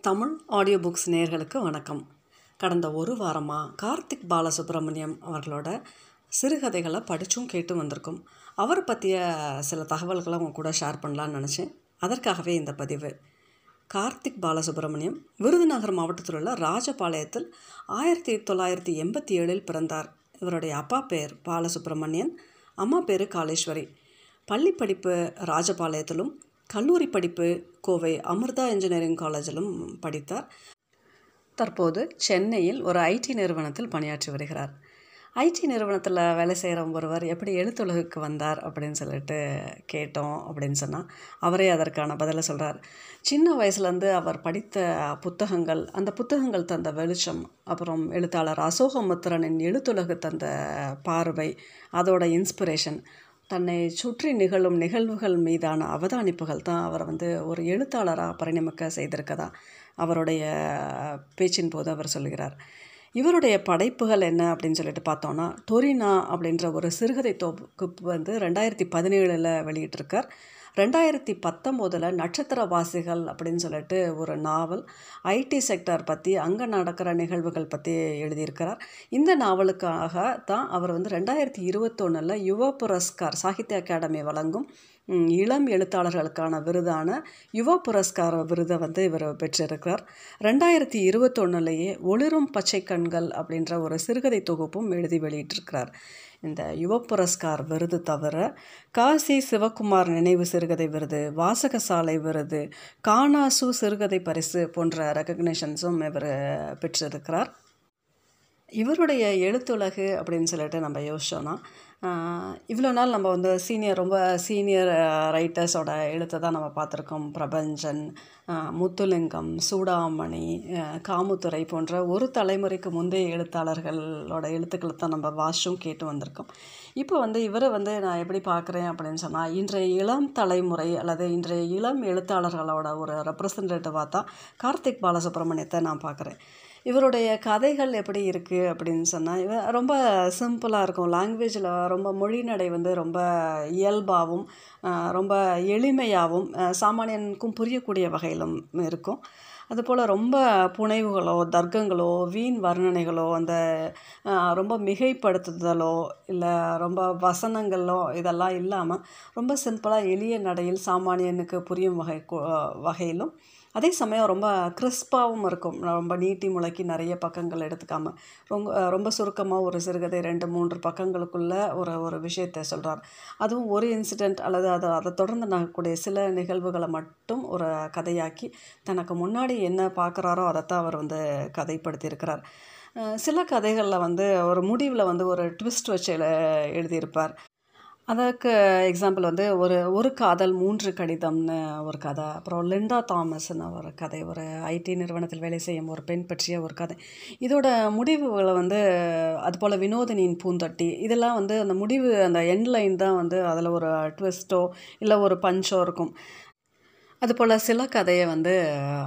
Tamil audio books நேர்களுக்கு வணக்கம். கடந்த ஒரு வாரமாக கார்த்திக் பாலசுப்ரமணியம் அவர்களோட சிறுகதைகளை படித்தும் கேட்டு வந்திருக்கோம். அவரை பற்றிய சில தகவல்களை உங்க கூட ஷேர் பண்ணலான்னு நினச்சேன். அதற்காகவே இந்த பதிவு. கார்த்திக் பாலசுப்ரமணியம் விருதுநகர் மாவட்டத்தில் உள்ள ராஜபாளையத்தில் ஆயிரத்தி தொள்ளாயிரத்தி எண்பத்தி ஏழில் பிறந்தார். இவருடைய அப்பா பேர் பாலசுப்ரமணியன் அம்மா பேர் காளேஸ்வரி. பள்ளி படிப்பு ராஜபாளையத்திலும் கல்லூரி படிப்பு கோவை அமிர்தா இன்ஜினியரிங் காலேஜிலும் படித்தார். தற்போது சென்னையில் ஒரு ஐடி நிறுவனத்தில் பணியாற்றி வருகிறார். ஐடி நிறுவனத்தில் வேலை செய்கிற ஒருவர் எப்படி எழுத்துலகுக்கு வந்தார் அப்படின்னு சொல்லிட்டு கேட்டோம் அப்படின்னு சொன்னால் அவரே அதற்கான பதிலை சொல்கிறார் சின்ன வயசுலேருந்து அவர் படித்த புத்தகங்கள் அந்த புத்தகங்கள் தந்த வெளிச்சம் அப்புறம் எழுத்தாளர் அசோகமுத்திரனின் எழுத்துலகு தந்த பார்வை அதோட இன்ஸ்பிரேஷன் தன்னை சுற்றி நிகழும் நிகழ்வுகள் மீதான அவதானிப்புகள் தான் அவரை வந்து ஒரு எழுத்தாளராக பரிணமிக்க செய்திருக்கதா அவருடைய பேச்சின் போது அவர் சொல்கிறார் இவருடைய படைப்புகள் என்ன அப்படின்னு சொல்லிட்டு பார்த்தோன்னா டொரினா அப்படின்ற ஒரு சிறுகதை தொகுப்பு வந்து ரெண்டாயிரத்தி பதினேழில் வெளியிட்டிருக்கார். ரெண்டாயிரத்தி பத்தொம்போதில் நட்சத்திரவாசிகள் அப்படின்னு சொல்லிட்டு ஒரு நாவல் ஐடி செக்டார் பற்றி அங்கே நடக்கிற நிகழ்வுகள் பற்றி எழுதியிருக்கிறார். இந்த நாவலுக்காக தான் அவர் வந்து ரெண்டாயிரத்தி இருபத்தொன்னில் யுவ புரஸ்கார் சாகித்ய அகாடமி வழங்கும் இளம் எழுத்தாளர்களுக்கான விருதான யுவ புரஸ்கார விருதை வந்து இவர் பெற்றிருக்கிறார். ரெண்டாயிரத்தி இருபத்தொன்னுலேயே ஒளிரும் பச்சை கண்கள் அப்படின்ற ஒரு சிறுகதை தொகுப்பும் எழுதி வெளியிட்டிருக்கிறார். இந்த யுவ புரஸ்கார் விருது தவிர காசி சிவகுமார் நினைவு சிறுகதை விருது வாசகசாலை விருது கானாசு சிறுகதை பரிசு போன்ற ரெக்கக்னேஷன்ஸும் இவர் பெற்றிருக்கிறார். இவருடைய எழுத்துலகு அப்படின்னு சொல்லிட்டு நம்ம யோசிச்சோன்னா இவ்வளோ நாள் நம்ம வந்து சீனியர் ரொம்ப சீனியர் ரைட்டர்ஸோட எழுத்தை தான் நம்ம பார்த்துருக்கோம். பிரபஞ்சன் முத்துலிங்கம் சூடாமணி காமுத்துறை போன்ற ஒரு தலைமுறைக்கு முந்தைய எழுத்தாளர்களோட எழுத்துக்களை தான் நம்ம வாஷும் கேட்டு வந்திருக்கோம். இப்போ வந்து இவரை வந்து நான் எப்படி பார்க்குறேன் அப்படின்னு சொன்னால் இன்றைய இளம் தலைமுறை அல்லது இன்றைய இளம் எழுத்தாளர்களோட ஒரு ரெப்ரசன்டேட்டிவாக தான் கார்த்திக் பாலசுப்ரமணியத்தை நான் பார்க்குறேன். இவருடைய கதைகள் எப்படி இருக்குது அப்படின்னு சொன்னால் இவ ரொம்ப சிம்பிளாக இருக்கும். லாங்குவேஜில் ரொம்ப மொழிநடை வந்து ரொம்ப இயல்பாகவும் ரொம்ப எளிமையாகவும் சாமானியனுக்கும் புரியக்கூடிய வகையிலும் இருக்கும். அதுபோல் ரொம்ப புனைவுகளோ தர்க்கங்களோ வீண் வர்ணனைகளோ அந்த ரொம்ப மிகைப்படுத்துதலோ இல்லை ரொம்ப வசனங்களோ இதெல்லாம் இல்லாமல் ரொம்ப சிம்பிளாக எளிய நடையில் சாமானியனுக்கு புரியும் வகை வகையிலும் அதே சமயம் ரொம்ப கிறிஸ்பாகவும் இருக்கும். ரொம்ப நீட்டி முளைக்கி நிறைய பக்கங்கள் எடுத்துக்காமல் ரொம்ப ரொம்ப சுருக்கமாக ஒரு சிறுகதை ரெண்டு மூன்று பக்கங்களுக்குள்ள ஒரு ஒரு விஷயத்தை சொல்கிறார் அதுவும் ஒரு இன்சிடெண்ட் அல்லது அதை அதை தொடர்ந்து நடக்கக்கூடிய சில நிகழ்வுகளை மட்டும் ஒரு கதையாக்கி தனக்கு முன்னாடி என்ன பார்க்குறாரோ அதைத்தான் அவர் வந்து கதைப்படுத்தியிருக்கிறார். சில கதைகளில் வந்து ஒரு முடிவில் வந்து ஒரு ட்விஸ்ட் வச்சு எழுதியிருப்பார். அதற்கு எக்ஸாம்பிள் வந்து ஒரு ஒரு காதல் மூன்று கடிதம்னு ஒரு கதை. அப்புறம் லிண்டா தாமஸ்னு ஒரு கதை. ஒரு ஐடி நிறுவனத்தில் வேலை செய்யும் ஒரு பெண் பற்றிய ஒரு கதை. இதோட முடிவுகளை வந்து அதுபோல் வினோதினியின் பூந்தொட்டி. இதெல்லாம் வந்து அந்த முடிவு அந்த எண்ட் லைன் தான் வந்து அதில் ஒரு ட்விஸ்ட்டோ இல்லை ஒரு பஞ்சோ இருக்கும். அதுபோல் சில கதையை வந்து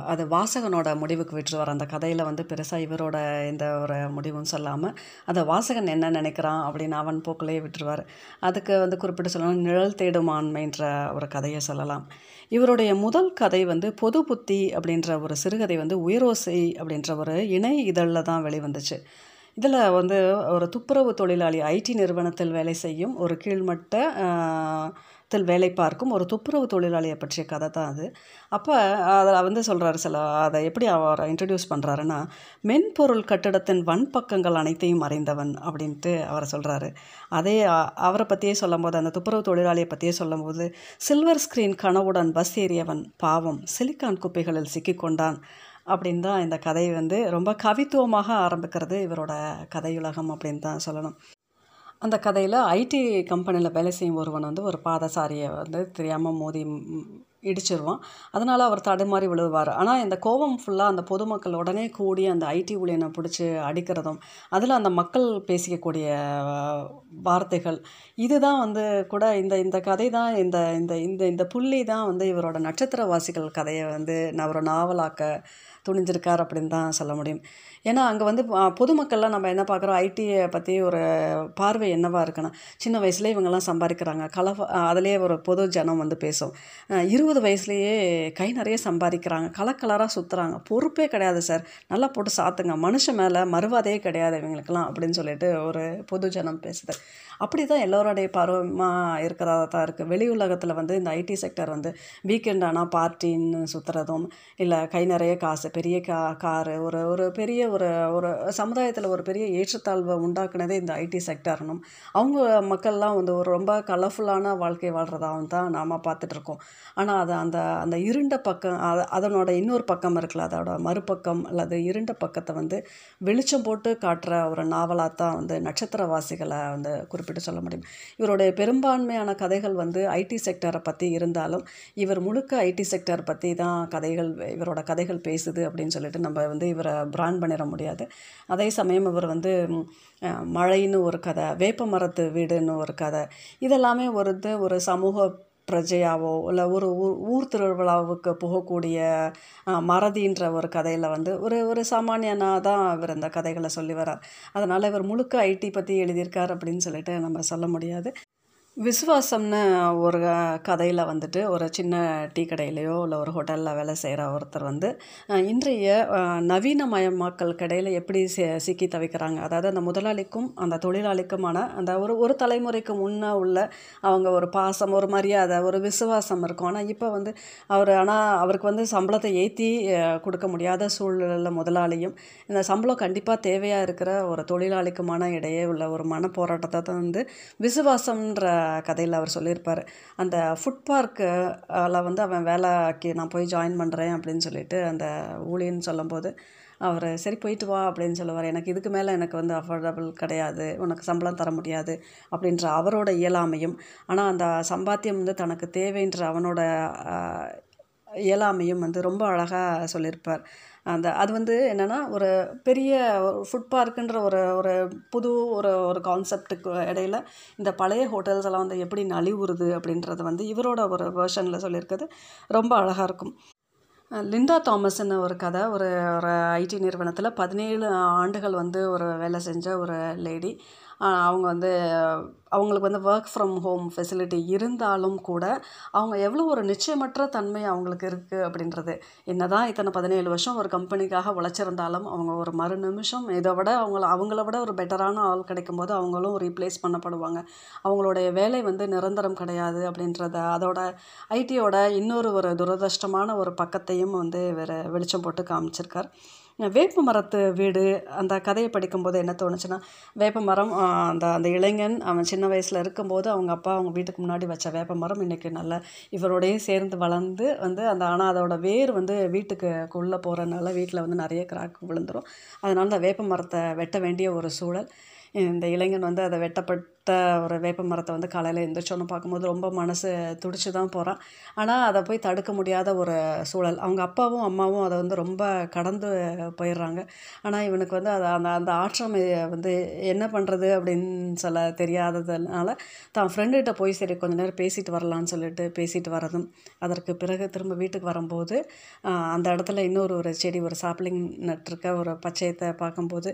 அது வாசகனோட முடிவுக்கு விட்டுருவார் அந்த கதையில் வந்து பெருசாக இவரோட எந்த ஒரு முடிவும் சொல்லாமல் அதை வாசகன் என்ன நினைக்கிறான் அப்படின்னு அவன் போக்கிலே விட்டுருவார். அதுக்கு வந்து குறிப்பிட்டு சொல்லணும் நிழல் தேடும் ஒரு கதையை சொல்லலாம். இவருடைய முதல் கதை வந்து பொது புத்தி அப்படின்ற ஒரு சிறுகதை வந்து உயரோசை அப்படின்ற ஒரு இணை இதழில் தான் வெளிவந்துச்சு. இதில் வந்து ஒரு துப்புரவு தொழிலாளி ஐடி நிறுவனத்தில் வேலை செய்யும் ஒரு கீழ்மட்ட த்தில் வேலை பார்க்கும் ஒரு துப்புரவு தொழிலாளியை பற்றிய கதை தான் அது. அப்போ அதில் வந்து சொல்கிறாரு சில அதை எப்படி அவர் இன்ட்ரடியூஸ் பண்ணுறாருன்னா மென்பொருள் கட்டிடத்தின் வன்பக்கங்கள் அனைத்தையும் அறிந்தவன் அப்படின்ட்டு அவரை சொல்கிறாரு அதே அவரை பற்றியே சொல்லும்போது அந்த துப்புரவு தொழிலாளியை பற்றியே சொல்லும்போது சில்வர் ஸ்க்ரீன் கனவுடன் பஸ் ஏறியவன் பாவம் சிலிக்கான் குப்பைகளில் சிக்கிக்கொண்டான் அப்படின்னு தான் இந்த கதை வந்து ரொம்ப கவித்துவமாக ஆரம்பிக்கிறது இவரோட கதையுலகம் அப்படின்னு தான் சொல்லணும். அந்த கதையில் ஐடி கம்பெனியில் வேலை செய்யும் ஒருவன் வந்து ஒரு பாதசாரியை வந்து தெரியாமல் மோதி இடிச்சிருவான். அதனால் அவர் தடுமாறி விழுவார். ஆனால் இந்த கோபம் ஃபுல்லாக அந்த பொதுமக்கள் உடனே கூடி அந்த ஐடி ஊழியனை பிடிச்சி அடிக்கிறதும் அதில் அந்த மக்கள் பேசிக்கக்கூடிய வார்த்தைகள் இதுதான் வந்து கூட இந்த இந்த கதை தான் இந்த இந்த இந்த இந்த புள்ளி தான் வந்து இவரோட நட்சத்திரவாசிகள் கதையை வந்து நான் ஒரு நாவலாக்க துணிஞ்சிருக்கார் அப்படின்னு தான் சொல்ல முடியும். ஏன்னா அங்கே வந்து பொதுமக்கள்லாம் நம்ம என்ன பார்க்குறோம் ஐடியை பற்றி ஒரு பார்வை என்னவாக இருக்குன்னா சின்ன வயசுலேயே இவங்கெல்லாம் சம்பாதிக்கிறாங்க. கலவ அதிலே ஒரு பொது ஜனம் வந்து பேசும். இருபது வயசுலேயே கை நிறைய சம்பாதிக்கிறாங்க. கலர் கலராக சுற்றுறாங்க பொறுப்பே கிடையாது சார் நல்லா போட்டு சாத்துங்க. மனுஷன் மேலே மறுவாதையே கிடையாது இவங்களுக்கெல்லாம் அப்படின்னு சொல்லிட்டு ஒரு பொது ஜனம் பேசுது. அப்படி தான் எல்லோருடைய பருவமாக இருக்கிறதா தான் இருக்குது வெளி உலகத்தில் வந்து இந்த ஐடி செக்டர் வந்து வீக்கெண்ட் ஆனால் பார்ட்டின்னு சுற்றுறதும் இல்லை கை நிறைய காசு பெரிய கா காரு ஒரு ஒரு பெரிய ஒரு ஒரு சமுதாயத்தில் ஒரு பெரிய ஏற்றத்தாழ்வை உண்டாக்குனதே இந்த ஐடி செக்டர்னும். அவங்க மக்கள்லாம் வந்து ஒரு ரொம்ப கலர்ஃபுல்லான வாழ்க்கை வாழ்கிறதாகவும் தான் நாம் பார்த்துட்ருக்கோம். ஆனால் அது அந்த அந்த இருண்ட பக்கம் அது அதனோட இன்னொரு பக்கம் இருக்குல்ல அதோட மறுபக்கம் அல்லது இருண்ட பக்கத்தை வந்து வெளிச்சம் போட்டு காட்டுற ஒரு நாவலாக தான் வந்து நட்சத்திரவாசிகளை வந்து குறிப்பிட்டு சொல்ல முடியும். இவருடைய பெரும்பான்மையான கதைகள் வந்து ஐடி செக்டரை பற்றி இருந்தாலும் இவர் முழுக்க ஐடி செக்டர் பற்றி தான் கதைகள் இவரோட கதைகள் பேசுது அப்படின்னு சொல்லிட்டு நம்ம வந்து இவரை பிராண்ட் பண்ணிட முடியாது. அதே சமயம் இவர் வந்து மழைன்னு ஒரு கதை வேப்ப மரத்து வீடுன்னு ஒரு கதை இதெல்லாமே ஒரு இது ஒரு சமூக பிரஜையாவோ இல்லை ஒரு ஊர் ஊர் திருவிழாவுக்கு போகக்கூடிய மறதின்ற ஒரு கதையில் வந்து ஒரு ஒரு சாமானியனாக தான் இவர் இந்த கதைகளை சொல்லி வரார். அதனால் இவர் முழுக்க ஐடி பற்றி எழுதியிருக்கார் அப்படின்னு சொல்லிட்டு நம்ம சொல்ல முடியாது. விசுவாசம்னு ஒரு கதையில் வந்துட்டு ஒரு சின்ன டீ கடையிலையோ இல்லை ஒரு ஹோட்டலில் வேலை செய்கிற ஒருத்தர் வந்து இன்றைய அஹ், கடையில் எப்படி சிக்கி தவிக்கிறாங்க. அதாவது அந்த முதலாளிக்கும் அந்த தொழிலாளிக்குமான அந்த ஒரு ஒரு தலைமுறைக்கு முன்னே உள்ள அவங்க ஒரு பாசம் ஒரு மரியாதை ஒரு விசுவாசம் இருக்கும். ஆனால் இப்போ வந்து அவர் ஆனால் அவருக்கு வந்து சம்பளத்தை ஏற்றி கொடுக்க முடியாத சூழ்நிலையில் முதலாளியும் இந்த சம்பளம் கண்டிப்பாக தேவையாக இருக்கிற ஒரு தொழிலாளிக்குமான இடையே உள்ள ஒரு மன போராட்டத்தை தான் வந்து விசுவாசம்ன்ற கதையில் அவர் சொல்லியிருப்பார். அந்த ஃபுட் பார்க்கில் வந்து அவன் வேலைக்கு நான் போய் ஜாயின் பண்ணுறேன் அப்படின்னு சொல்லிட்டு அந்த ஊழியன்னு சொல்லும்போது அவர் சரி போயிட்டு வா அப்படின்னு சொல்லுவார். எனக்கு இதுக்கு மேலே எனக்கு வந்து அஃபோர்டபுள் கிடையாது. உனக்கு சம்பளம் தர முடியாது அப்படின்ற அவரோட இயலாமையும் ஆனால் அந்த சம்பாத்தியம் வந்து தனக்கு தேவைன்ற அவனோட இயலாமையும் வந்து ரொம்ப அழகாக சொல்லியிருப்பார். அந்த அது வந்து என்னென்னா ஒரு பெரிய ஃபுட் பார்க்குன்ற ஒரு ஒரு புது ஒரு ஒரு கான்செப்டுக்கு இடையில இந்த பழைய ஹோட்டல்ஸ் எல்லாம் வந்து எப்படி நலிவுறுது அப்படின்றது வந்து இவரோட ஒரு வேர்ஷனில் சொல்லியிருக்கிறது ரொம்ப அழகாக இருக்கும். லிண்டா தாமஸ்ன்னு ஒரு கதை ஒரு ஒரு ஐடி நிறுவனத்தில் பதினேழு ஆண்டுகள் வந்து ஒரு வேலை செஞ்ச ஒரு லேடி அவங்க வந்து அவங்களுக்கு வந்து ஒர்க் ஃப்ரம் ஹோம் ஃபெசிலிட்டி இருந்தாலும் கூட அவங்க எவ்வளோ ஒரு நிச்சயமற்ற தன்மை அவங்களுக்கு இருக்குது அப்படின்றது. என்ன தான் இத்தனை பதினேழு வருஷம் ஒரு கம்பெனிக்காக உழைச்சிருந்தாலும் அவங்க ஒரு மறு நிமிஷம் இதை விட அவங்கள அவங்கள விட ஒரு பெட்டரான ஆள் கிடைக்கும் போது அவங்களும் ரீப்ளேஸ் பண்ணப்படுவாங்க. அவங்களுடைய வேலை வந்து நிரந்தரம் கிடையாது அப்படின்றத அதோட ஐடியோட இன்னொரு ஒரு துரதிருஷ்டமான ஒரு பக்கத்தையும் வந்து வேறு வெளிச்சம் போட்டு காமிச்சிருக்கார். வேப்ப மரத்து வீடு அந்த கதையை படிக்கும்போது என்ன தோணுச்சுன்னா வேப்ப மரம் அந்த அந்த இளைஞன் அவன் சின்ன வயசில் இருக்கும்போது அவங்க அப்பா அவங்க வீட்டுக்கு முன்னாடி வச்ச வேப்ப மரம் இன்றைக்கி நல்ல இவரோடையும் சேர்ந்து வளர்ந்து வந்து அந்த ஆனால் அதோட வேர் வந்து வீட்டுக்கு உள்ளே போகிறனால வீட்டில் வந்து நிறைய கிராக் விழுந்துரும். அதனால அந்த வேப்ப மரத்தை வெட்ட வேண்டிய ஒரு சூழல். இந்த இளைஞன் வந்து அதை வெட்டப்பட்ட ஒரு வேப்ப மரத்தை வந்து காலையில் எழுந்திரிச்சோன்னு பார்க்கும்போது ரொம்ப மனசு துடிச்சு தான் போகிறான் ஆனால் அதை போய் தடுக்க முடியாத ஒரு சூழல். அவங்க அப்பாவும் அம்மாவும் அதை வந்து ரொம்ப கடந்து போயிடுறாங்க. ஆனால் இவனுக்கு வந்து அதை அந்த அந்த ஆற்றம் வந்து என்ன பண்ணுறது அப்படின்னு சொல்ல தெரியாததுனால தான் ஃப்ரெண்டுகிட்ட போய் சரி கொஞ்ச நேரம் பேசிட்டு வரலான்னு சொல்லிட்டு பேசிட்டு வரதும் அதற்கு பிறகு திரும்ப வீட்டுக்கு வரும்போது அந்த இடத்துல இன்னொரு ஒரு செடி ஒரு சாப்பிளிங் நட்டிருக்க ஒரு பச்சையத்தை பார்க்கும்போது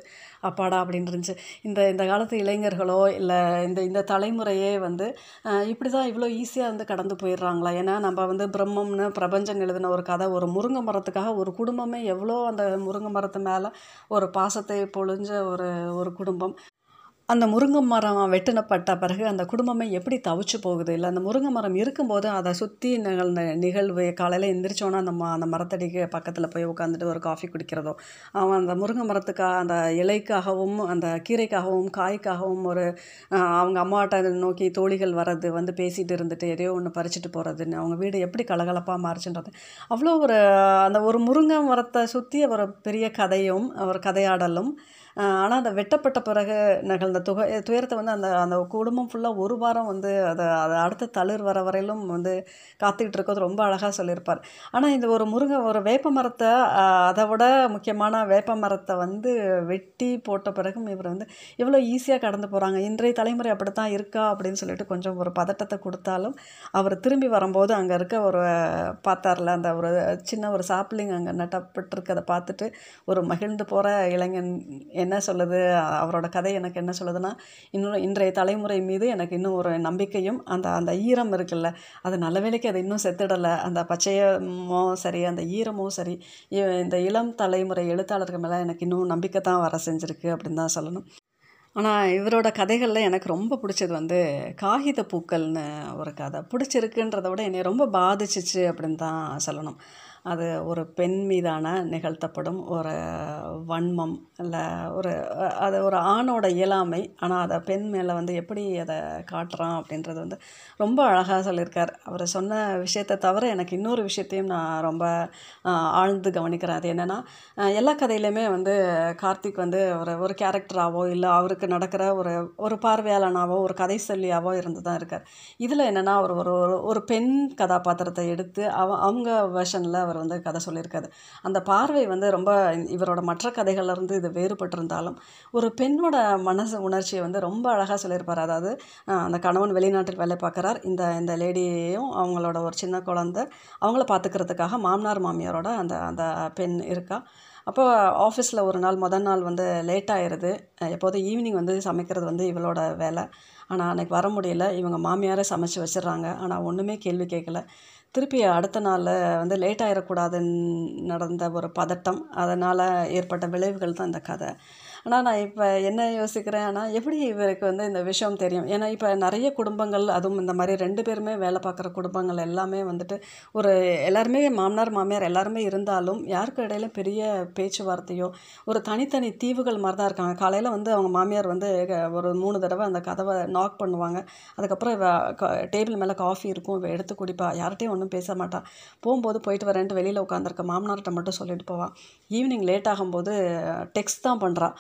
அப்பாடா அப்படின்னு இருந்துச்சு. இந்த இந்த காலத்து இளைஞர்களோ இல்லை இந்த இந்த தலைமுறையே வந்து இப்படி தான் இவ்வளோ ஈஸியாக வந்து கடந்து போயிடுறாங்களா? ஏன்னா நம்ம வந்து பிரம்மம்னு பிரபஞ்சன் எழுதின ஒரு கதை ஒரு முருங்கை மரத்துக்காக ஒரு குடும்பமே எவ்வளோ அந்த முருங்கை மரத்து மேலே ஒரு பாசத்தை பொழிஞ்ச ஒரு ஒரு குடும்பம். அந்த முருங்கை மரம் வெட்டினப்பட்ட பிறகு அந்த குடும்பமே எப்படி தவிச்சு போகுது? இல்லை அந்த முருங்கை மரம் இருக்கும்போது அதை சுற்றி நிகழ்ந்த நிகழ்வு காலையில் எந்திரிச்சோன்னா அந்த ம அந்த மரத்தடிக்கு பக்கத்தில் போய் உட்காந்துட்டு ஒரு காஃபி குடிக்கிறதோ அவன் அந்த முருங்கை மரத்துக்காக அந்த இலைக்காகவும் அந்த கீரைக்காகவும் காய்க்காகவும் ஒரு அவங்க அம்மாட்ட நோக்கி தோழிகள் வர்றது வந்து பேசிகிட்டு இருந்துட்டு எதையோ ஒன்று பறிச்சுட்டு போகிறதுன்னு அவங்க வீடு எப்படி கலகலப்பாக மாறிச்சுன்றது. அவ்வளோ ஒரு அந்த ஒரு முருங்கை மரத்தை சுற்றி ஒரு பெரிய கதையும் ஒரு கதையாடலும் ஆனால் அந்த வெட்டப்பட்ட பிறகு நிகழ்ந்த துக துயரத்தை வந்து அந்த அந்த குடும்பம் ஃபுல்லாக ஒரு வாரம் வந்து அதை அதை அடுத்த தளிர் வர வரையிலும் வந்து காத்துக்கிட்டு இருக்கிறது ரொம்ப அழகாக சொல்லியிருப்பார். ஆனால் இந்த ஒரு முருங்கை ஒரு வேப்ப மரத்தை அதை விட முக்கியமான வேப்ப மரத்தை வந்து வெட்டி போட்ட பிறகும் இவர் வந்து இவ்வளோ ஈஸியாக கடந்து போகிறாங்க இன்றைய தலைமுறை அப்படி தான் இருக்கா அப்படின்னு சொல்லிட்டு கொஞ்சம் ஒரு பதட்டத்தை கொடுத்தாலும் அவர் திரும்பி வரும்போது அங்கே இருக்க ஒரு பார்த்தார்ல அந்த ஒரு சின்ன ஒரு சாப்பிளிங் அங்கே நட்டப்பட்டிருக்கதை பார்த்துட்டு ஒரு மகிழ்ந்து போகிற இளைஞன் என்ன சொல்லுது? அவரோட கதை எனக்கு என்ன சொல்லுதுன்னா இன்னும் இன்றைய தலைமுறை மீது எனக்கு இன்னும் ஒரு நம்பிக்கையும் அந்த அந்த ஈரம் இருக்குல்ல அது நல்ல வேலைக்கு அது இன்னும் செத்துடலை. அந்த பச்சையமோ சரி அந்த ஈரமும் சரி இந்த இளம் தலைமுறை எழுத்தாளர்கள் மேலே எனக்கு இன்னும் நம்பிக்கை தான் வர செஞ்சுருக்கு அப்படின்னு தான் சொல்லணும். ஆனால் இவரோட கதைகளில் எனக்கு ரொம்ப பிடிச்சது வந்து காகித பூக்கள்னு ஒரு கதை. பிடிச்சிருக்குன்றத விட என்னை ரொம்ப பாதிச்சிச்சு அப்படின்னு தான் சொல்லணும். அது ஒரு பெண் மீதான நிகழ்த்தப்படும் ஒரு வன்மம் இல்லை ஒரு அது ஒரு ஆணோட இயலாமை. ஆனால் அதை பெண் மேலே வந்து எப்படி அதை காட்டுறான் அப்படின்றது வந்து ரொம்ப அழகாக சொல்லியிருக்கார். அவர் சொன்ன விஷயத்தை தவிர எனக்கு இன்னொரு விஷயத்தையும் நான் ரொம்ப ஆழ்ந்து கவனிக்கிறேன். அது என்னென்னா எல்லா கதையிலையுமே வந்து கார்த்திக் வந்து ஒரு ஒரு கேரக்டராகவோ இல்லை அவருக்கு நடக்கிற ஒரு ஒரு பார்வையாளனாவோ ஒரு கதை சொல்லியாவோ இருந்து தான் இருக்கார். இதில் என்னென்னா அவர் ஒரு ஒரு- ஒரு பெண் கதாபாத்திரத்தை எடுத்து அவ அவங்க வெர்ஷனில் அவர் வந்து கதை சொல்லியிருக்காரு. அந்த பார்வை வந்து ரொம்ப இவரோட மற்ற கதைகள்லேருந்து இது வேறுபட்டிருந்தாலும் ஒரு பெண்ணோட மனசு உணர்ச்சியை வந்து ரொம்ப அழகாக சொல்லியிருப்பார். அதாவது அந்த கணவன் வெளிநாட்டில் வேலை பார்க்குறார். இந்த இந்த லேடியையும் அவங்களோட ஒரு சின்ன குழந்தை அவங்கள பார்த்துக்கிறதுக்காக மாமனார் மாமியாரோட அந்த அந்த பெண் இருக்கா. அப்போ ஆஃபீஸில் ஒரு நாள் முதல் நாள் வந்து லேட் ஆயிடுது எப்போதும் ஈவினிங் வந்து சமைக்கிறது வந்து இவளோட வேலை. ஆனால் அன்றைக்கி வர முடியல. இவங்க மாமியாரே சமைச்சு வச்சிடுறாங்க. ஆனால் ஒன்றுமே கேள்வி கேட்கல. திருப்பி அடுத்த நாள் வந்து லேட் ஆகிடக்கூடாதுன்னு நடந்த ஒரு பதட்டம். அதனால் ஏற்பட்ட விளைவுகள் தான் இந்த கதை. ஆனால் நான் இப்போ என்ன யோசிக்கிறேன் ஆனால் எப்படி இவருக்கு வந்து இந்த விஷயம் தெரியும்? ஏன்னா இப்போ நிறைய குடும்பங்கள் அதுவும் இந்த மாதிரி ரெண்டு பேருமே வேலை பார்க்குற குடும்பங்கள் எல்லாமே வந்துட்டு ஒரு எல்லாருமே மாமனார் மாமியார் எல்லாருமே இருந்தாலும் யாருக்கு இடையில பெரிய பேச்சுவார்த்தையோ ஒரு தனித்தனி தீவுகள் மாதிரி தான் இருக்காங்க. காலையில் வந்து அவங்க மாமியார் வந்து க- ஒரு மூணு தடவை அந்த கதவை நாக் பண்ணுவாங்க. அதுக்கப்புறம் இவ டேபிள் மேலே காஃபி இருக்கும். இவ எடுத்து குடிப்பா. யார்கிட்டையும் ஒன்றும் பேச மாட்டா. போகும்போது போயிட்டு வரேன்ட்டு வெளியில் உட்காந்துருக்க மாமனார்கிட்ட மட்டும் சொல்லிட்டு போவாள் ஈவினிங் லேட் ஆகும்போது டெக்ஸ்ட் தான் பண்ணுறா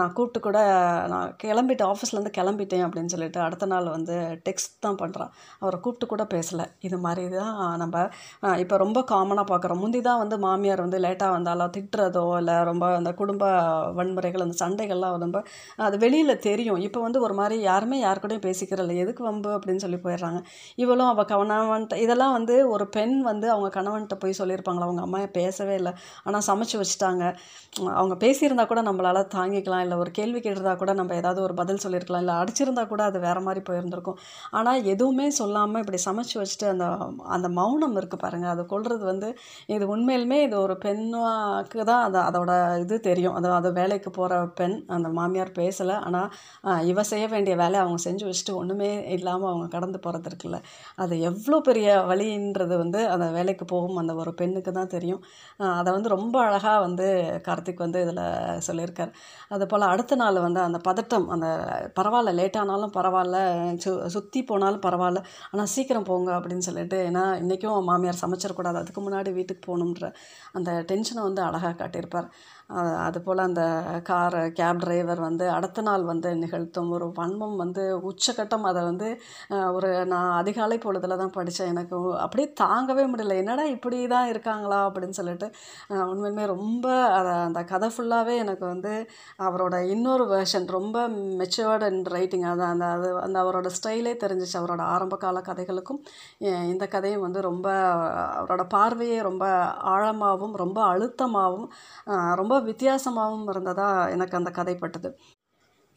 நான் கூப்பிட்டு கூட நான் கிளம்பிட்டு ஆஃபீஸ்லேருந்து கிளம்பிட்டேன் அப்படின்னு சொல்லிட்டு அடுத்த நாள் வந்து டெக்ஸ்ட் தான் பண்ணுறான் அவரை கூப்பிட்டு கூட பேசலை. இது மாதிரி தான் நம்ம இப்போ ரொம்ப காமனாக பார்க்குறோம் முந்தி தான் வந்து மாமியார் வந்து லேட்டாக வந்தாலோ திட்டுறதோ இல்லை ரொம்ப அந்த குடும்ப வன்முறைகள் அந்த சண்டைகள்லாம் ரொம்ப அது வெளியில் தெரியும். இப்போ வந்து ஒரு மாதிரி யாருமே யார் கூடயும் பேசிக்கிறதில்ல எதுக்கு வம்பு அப்படின்னு சொல்லி போயிடுறாங்க. இவளும் அவள் கணவன்ட்ட இதெல்லாம் வந்து ஒரு பெண் வந்து அவங்க கணவன்கிட்ட போய் சொல்லியிருப்பாங்களா? அவங்க அம்மா பேசவே இல்லை. ஆனால் சமைச்சு வச்சுட்டாங்க. அவங்க பேசியிருந்தா கூட நம்மளால் தாங்கிக்கலாம். இல்லை ஒரு கேள்வி கேட்டிருந்தா கூட நம்ம ஏதாவது ஒரு பதில் சொல்லியிருக்கலாம் இல்லை அடிச்சிருந்தா கூட அது வேறு மாதிரி போயிருந்திருக்கும். ஆனால் எதுவுமே சொல்லாமல் இப்படி சமைச்சு வச்சுட்டு அந்த அந்த மௌனம் இருக்குது பாருங்கள் அது கொள்வது வந்து இது உண்மையிலுமே இது ஒரு பெண்ணுக்கு தான் அது அதோட இது தெரியும். அது அது வேலைக்கு போகிற பெண் அந்த மாமியார் பேசலை. ஆனால் இவ செய்ய வேண்டிய வேலையை அவங்க செஞ்சு வச்சுட்டு ஒன்றுமே இல்லாமல் அவங்க கடந்து போகிறது இருக்குல்ல. அது எவ்வளோ பெரிய வழின்றது வந்து அந்த வேலைக்கு போகும் அந்த ஒரு பெண்ணுக்கு தான் தெரியும். அதை வந்து ரொம்ப அழகாக வந்து கார்த்திக் வந்து இதில் சொல்லியிருக்கார். அது போல் அடுத்த நாள் வந்து அந்த பதட்டம் அந்த பரவாயில்ல லேட்டானாலும் பரவாயில்ல சு சுற்றி போனாலும் பரவாயில்ல ஆனால் சீக்கிரம் போங்க அப்படின்னு சொல்லிட்டு ஏன்னா இன்றைக்கும் மாமியார் சமைச்சிடக்கூடாது அதுக்கு முன்னாடி வீட்டுக்கு போகணுன்ற அந்த டென்ஷனை வந்து அழகாக காட்டியிருப்பார். அதுபோல் அந்த கார் கேப் டிரைவர் வந்து அடுத்த நாள் வந்து நிகழ்த்தும். ஒரு வன்மம் வந்து உச்சக்கட்டம் அதை வந்து ஒரு நான் அதிகாலை பொழுதில் தான் படித்தேன் எனக்கு அப்படியே தாங்கவே முடியல. என்னடா இப்படி தான் இருக்காங்களா? அப்படின்னு சொல்லிட்டு உண்மையுமே ரொம்ப அதை அந்த கதை ஃபுல்லாகவே எனக்கு வந்து அவரோட இன்னொரு வேர்ஷன் ரொம்ப மெச்சுவர்டு அண்ட் ரைட்டிங் அது அந்த அது அந்த அவரோட ஸ்டைலே தெரிஞ்சிச்சு. அவரோட ஆரம்ப கால கதைகளுக்கும் இந்த கதையும் வந்து ரொம்ப அவரோட பார்வையே ரொம்ப ஆழமாகவும் ரொம்ப அழுத்தமாகவும் ரொம்ப ரொம்ப வித்தியாசமாகவும் இருந்ததாக எனக்கு அந்த கதை பட்டது.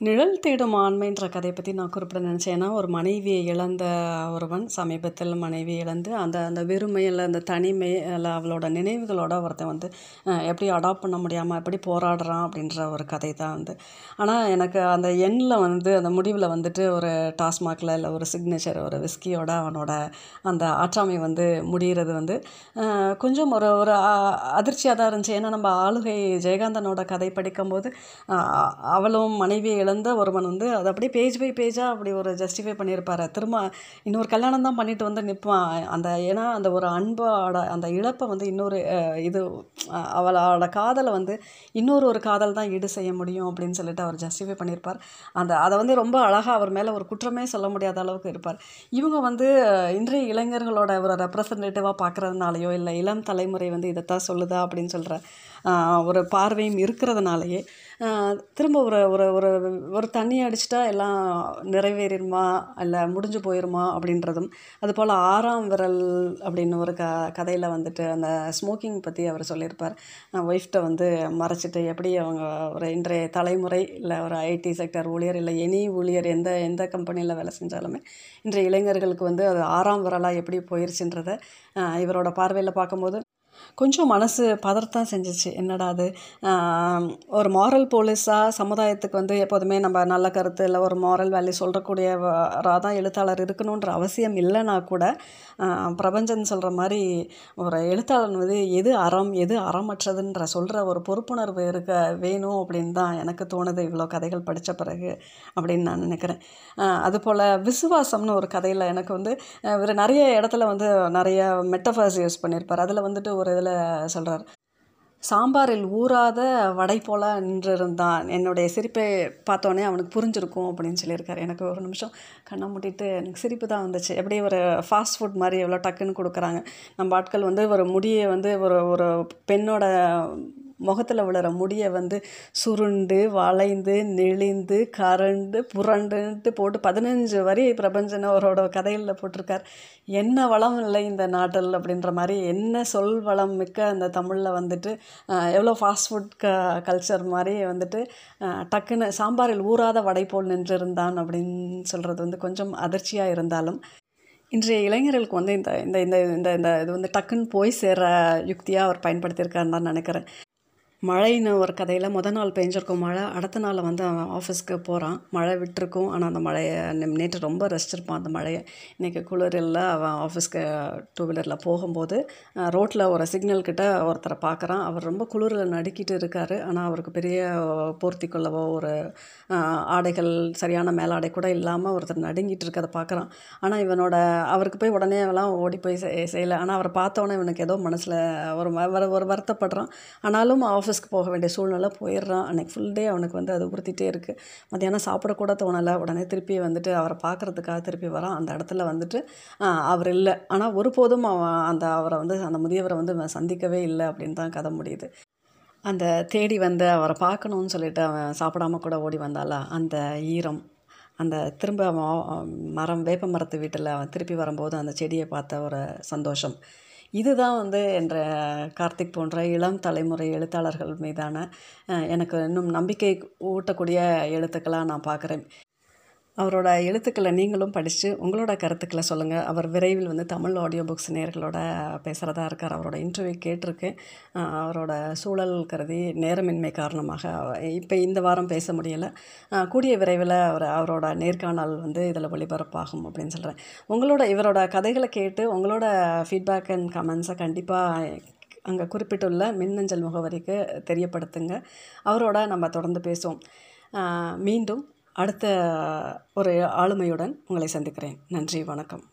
நிழல் தேடும் ஆண்மைன்ற கதையை பற்றி நான் குறிப்பிட நினச்சேன். ஏன்னா ஒரு மனைவியை இழந்த ஒருவன் சமீபத்தில் மனைவி இழந்து அந்த அந்த வெறுமையில் அந்த தனிமை இல்லை அவளோட நினைவுகளோட ஒருத்தன் வந்து எப்படி அடாப்ட் பண்ண முடியாமல் எப்படி போராடுறான் அப்படின்ற ஒரு கதை தான் வந்து ஆனால் எனக்கு அந்த எண்ணில் வந்து அந்த முடிவில் வந்துட்டு ஒரு டாஸ்மாகில் இல்லை ஒரு சிக்னேச்சர் ஒரு விஸ்கியோட அவனோட அந்த ஆற்றாமை வந்து முடிகிறது வந்து கொஞ்சம் ஒரு ஒரு அதிர்ச்சியாக தான் இருந்துச்சு. ஏன்னா நம்ம ஆளுகை ஜெயகாந்தனோட கதை படிக்கும்போது அவளும் மனைவியை இழந்த ஒருவன் வந்து அது அப்படியே பேஜ் பை பேஜாக அப்படி ஒரு ஜஸ்டிஃபை பண்ணியிருப்பார். திரும்ப இன்னொரு கல்யாணம் தான் பண்ணிட்டு வந்து நிற்பான் அந்த ஏன்னா அந்த ஒரு அன்போட அந்த இழப்பை வந்து இன்னொரு இது அவளோட காதலை வந்து இன்னொரு ஒரு காதல் தான் ஈடு செய்ய முடியும் அப்படின்னு சொல்லிட்டு அவர் ஜஸ்டிஃபை பண்ணியிருப்பார். அந்த அதை வந்து ரொம்ப அழகாக அவர் மேலே ஒரு குற்றமே சொல்ல முடியாத அளவுக்கு இருப்பார். இவங்க வந்து இன்றைய இளைஞர்களோட ஒரு ரெப்ரசன்டேட்டிவாக பார்க்குறதுனாலையோ இல்லை இளம் தலைமுறை வந்து இதைத்தான் சொல்லுதா அப்படின்னு சொல்கிற ஒரு பார்வையும் இருக்கிறதுனாலயே திரும்ப ஒரு ஒரு ஒரு ஒரு தண்ணி அடிச்சிட்டா எல்லாம் நிறைவேறிடுமா? இல்லை முடிஞ்சு போயிடுமா அப்படின்றதும். அதுபோல் ஆறாம் விரல் அப்படின்னு ஒரு க கதையில் வந்துட்டு அந்த ஸ்மோக்கிங் பற்றி அவர் சொல்லியிருப்பார். ஒய்ஃப்ட்ட வந்து மறைச்சிட்டு எப்படி அவங்க ஒரு இன்றைய தலைமுறை இல்லை ஒரு ஐடி செக்டர் ஊழியர் இல்லை எனி ஊழியர் எந்த எந்த கம்பெனியில் வேலை செஞ்சாலுமே இன்றைய இளைஞர்களுக்கு வந்து அது ஆறாம் விரலாக எப்படி போயிருச்சுன்றதை இவரோட பார்வையில் பார்க்கும்போது கொஞ்சம் மனசு பதறத்தான் செஞ்சுச்சு. என்னடா அது? ஒரு மாரல் போலீஸாக சமுதாயத்துக்கு வந்து எப்போதுமே நம்ம நல்ல கருத்து இல்லை ஒரு மாரல் வேல்யூ சொல்கிறக்கூடியவராக தான் எழுத்தாளர் இருக்கணுன்ற அவசியம் இல்லைனா கூட பிரபஞ்சன் சொல்கிற மாதிரி ஒரு எழுத்தாளர் வந்து எது அறம் எது அறமற்றதுன்ற சொல்கிற ஒரு பொறுப்புணர்வு இருக்க வேணும் அப்படின்னு தான் எனக்கு தோணுது. இவ்வளோ கதைகள் படித்த பிறகு அப்படின்னு நான் நினைக்கிறேன். அதுபோல் விசுவாசம்னு ஒரு கதையில் எனக்கு வந்து இவர் நிறைய இடத்துல வந்து நிறைய மெட்டஃபர்ஸ் யூஸ் பண்ணியிருப்பார் அதில் வந்துட்டு ஒரு இதில் சொல்கிறார் சாம்பாரில் ஊறாத வடை போல நின்றிருந்தான். என்னுடைய சிரிப்பை பார்த்தோன்னே அவனுக்கு புரிஞ்சிருக்கும் அப்படின்னு சொல்லியிருக்காரு. எனக்கு ஒரு நிமிஷம் கண்ணை மூட்டிட்டு எனக்கு சிரிப்பு தான் வந்துச்சு. எப்படி ஒரு ஃபாஸ்ட் ஃபுட் மாதிரி எவ்வளோ டக்குன்னு கொடுக்குறாங்க? நம்ம ஆட்கள் வந்து ஒரு முடியை வந்து ஒரு ஒரு பெண்ணோட முகத்தில் விழுற முடியை வந்து சுருண்டு வளைந்து நெளிந்து கரண்டு புரண்டுன்ட்டு போட்டு பதினஞ்சு வரி பிரபஞ்சன் அவரோட கதைகளில் போட்டிருக்கார். என்ன வளம் இல்லை இந்த நாட்டில் அப்படின்ற மாதிரி என்ன சொல் வளம் மிக்க அந்த தமிழில் வந்துட்டு எவ்வளோ ஃபாஸ்ட் ஃபுட் க கல்ச்சர் மாதிரி வந்துட்டு டக்குன்னு சாம்பாரில் ஊறாத வடை போல் நின்றிருந்தான் அப்படின்னு சொல்கிறது வந்து கொஞ்சம் அதிர்ச்சியாக இருந்தாலும் இன்றைய இளைஞர்களுக்கு வந்து இந்த இந்த இந்த இந்த இந்த இது வந்து டக்குன்னு போய் சேர யுக்தியாக அவர் பயன்படுத்தியிருக்காருன்னு தான் நினைக்கிறேன். மழைன்னு ஒரு கதையில் முத நாள் பெஞ்சிருக்கும் மழை அடுத்த நாள் வந்து அவன் ஆஃபீஸ்க்கு போகிறான் மழை விட்டுருக்கும். ஆனால் அந்த மழையை நேற்று ரொம்ப ரசிச்சிருப்பான் அந்த மழையை இன்றைக்கி குளிரில் அவன் ஆஃபீஸ்க்கு டூ வீலரில் போகும்போது ரோட்டில் ஒரு சிக்னல் கிட்ட ஒருத்தரை பார்க்குறான். அவர் ரொம்ப குளிரில் நடுக்கிட்டு இருக்கார். ஆனால் அவருக்கு பெரிய போர்த்தி கொள்ளவோ ஒரு ஆடைகள் சரியான மேலாடை கூட இல்லாமல் ஒருத்தர் நடுங்கிட்டு இருக்கதை பார்க்குறான். ஆனால் இவனோட அவருக்கு போய் உடனே அவெல்லாம் ஓடி போய் செய் செய்யலை. ஆனால் அவரை பார்த்தோன்னே இவனுக்கு ஏதோ மனசில் ஒரு ஒரு வருத்தப்படுறான். ஆனாலும் ஆஃபீஸ் ஆஃபீஸ்க்கு போக வேண்டிய சூழ்நிலை போயிடுறான். அன்னைக்கு ஃபுல் டே அவனுக்கு வந்து அது உறுத்திட்டே இருக்குது மத்தியானம் சாப்பிடக்கூட தோணலை. உடனே திருப்பி வந்துட்டு அவரை பார்க்குறதுக்காக திருப்பி வரான். அந்த இடத்துல வந்துட்டு அவர் இல்லை. ஆனால் ஒருபோதும் அவன் அந்த அவரை வந்து அந்த முதியவரை வந்து சந்திக்கவே இல்லை அப்படின்னு தான் கதை முடியுது. அந்த தேடி வந்து அவரை பார்க்கணுன்னு சொல்லிட்டு அவன் சாப்பிடாம கூட ஓடி வந்தால அந்த ஈரம் அந்த திரும்ப அவன் மரம் வேப்ப மரத்து வீட்டில் அவன் திருப்பி வரும்போது அந்த செடியை பார்த்த ஒரு சந்தோஷம். இதுதான் வந்து என்ற கார்த்திக் போன்ற இளம் தலைமுறை எழுத்தாளர்கள் மீதான எனக்கு இன்னும் நம்பிக்கை ஊட்டக்கூடிய எழுத்துக்களாக நான் பார்க்குறேன். அவரோட எழுத்துக்களை நீங்களும் படித்து உங்களோட கருத்துக்களை சொல்லுங்கள் அவர் விரைவில் வந்து தமிழ் ஆடியோ புக்ஸ் நேர்களோட பேசுகிறதா இருக்கார். அவரோட இன்டர்வியூ கேட்டிருக்கேன் அவரோட சூழல் கருதி நேரமின்மை காரணமாக இப்போ இந்த வாரம் பேச முடியலை. கூடிய விரைவில் அவர் அவரோட நேர்காணல் வந்து இதில் ஒளிபரப்பாகும் அப்படின்னு சொல்கிறேன் உங்களோட இவரோட கதைகளை கேட்டு உங்களோட ஃபீட்பேக் அண்ட் கமெண்ட்ஸை கண்டிப்பாக அங்கே குறிப்பிட்டுள்ள மின்னஞ்சல் முகவரிக்கு தெரியப்படுத்துங்க. அவரோட நம்ம தொடர்ந்து பேசுவோம். மீண்டும் அடுத்த ஒரு ஆளுமையுடன் உங்களை சந்திக்கிறேன். நன்றி வணக்கம்.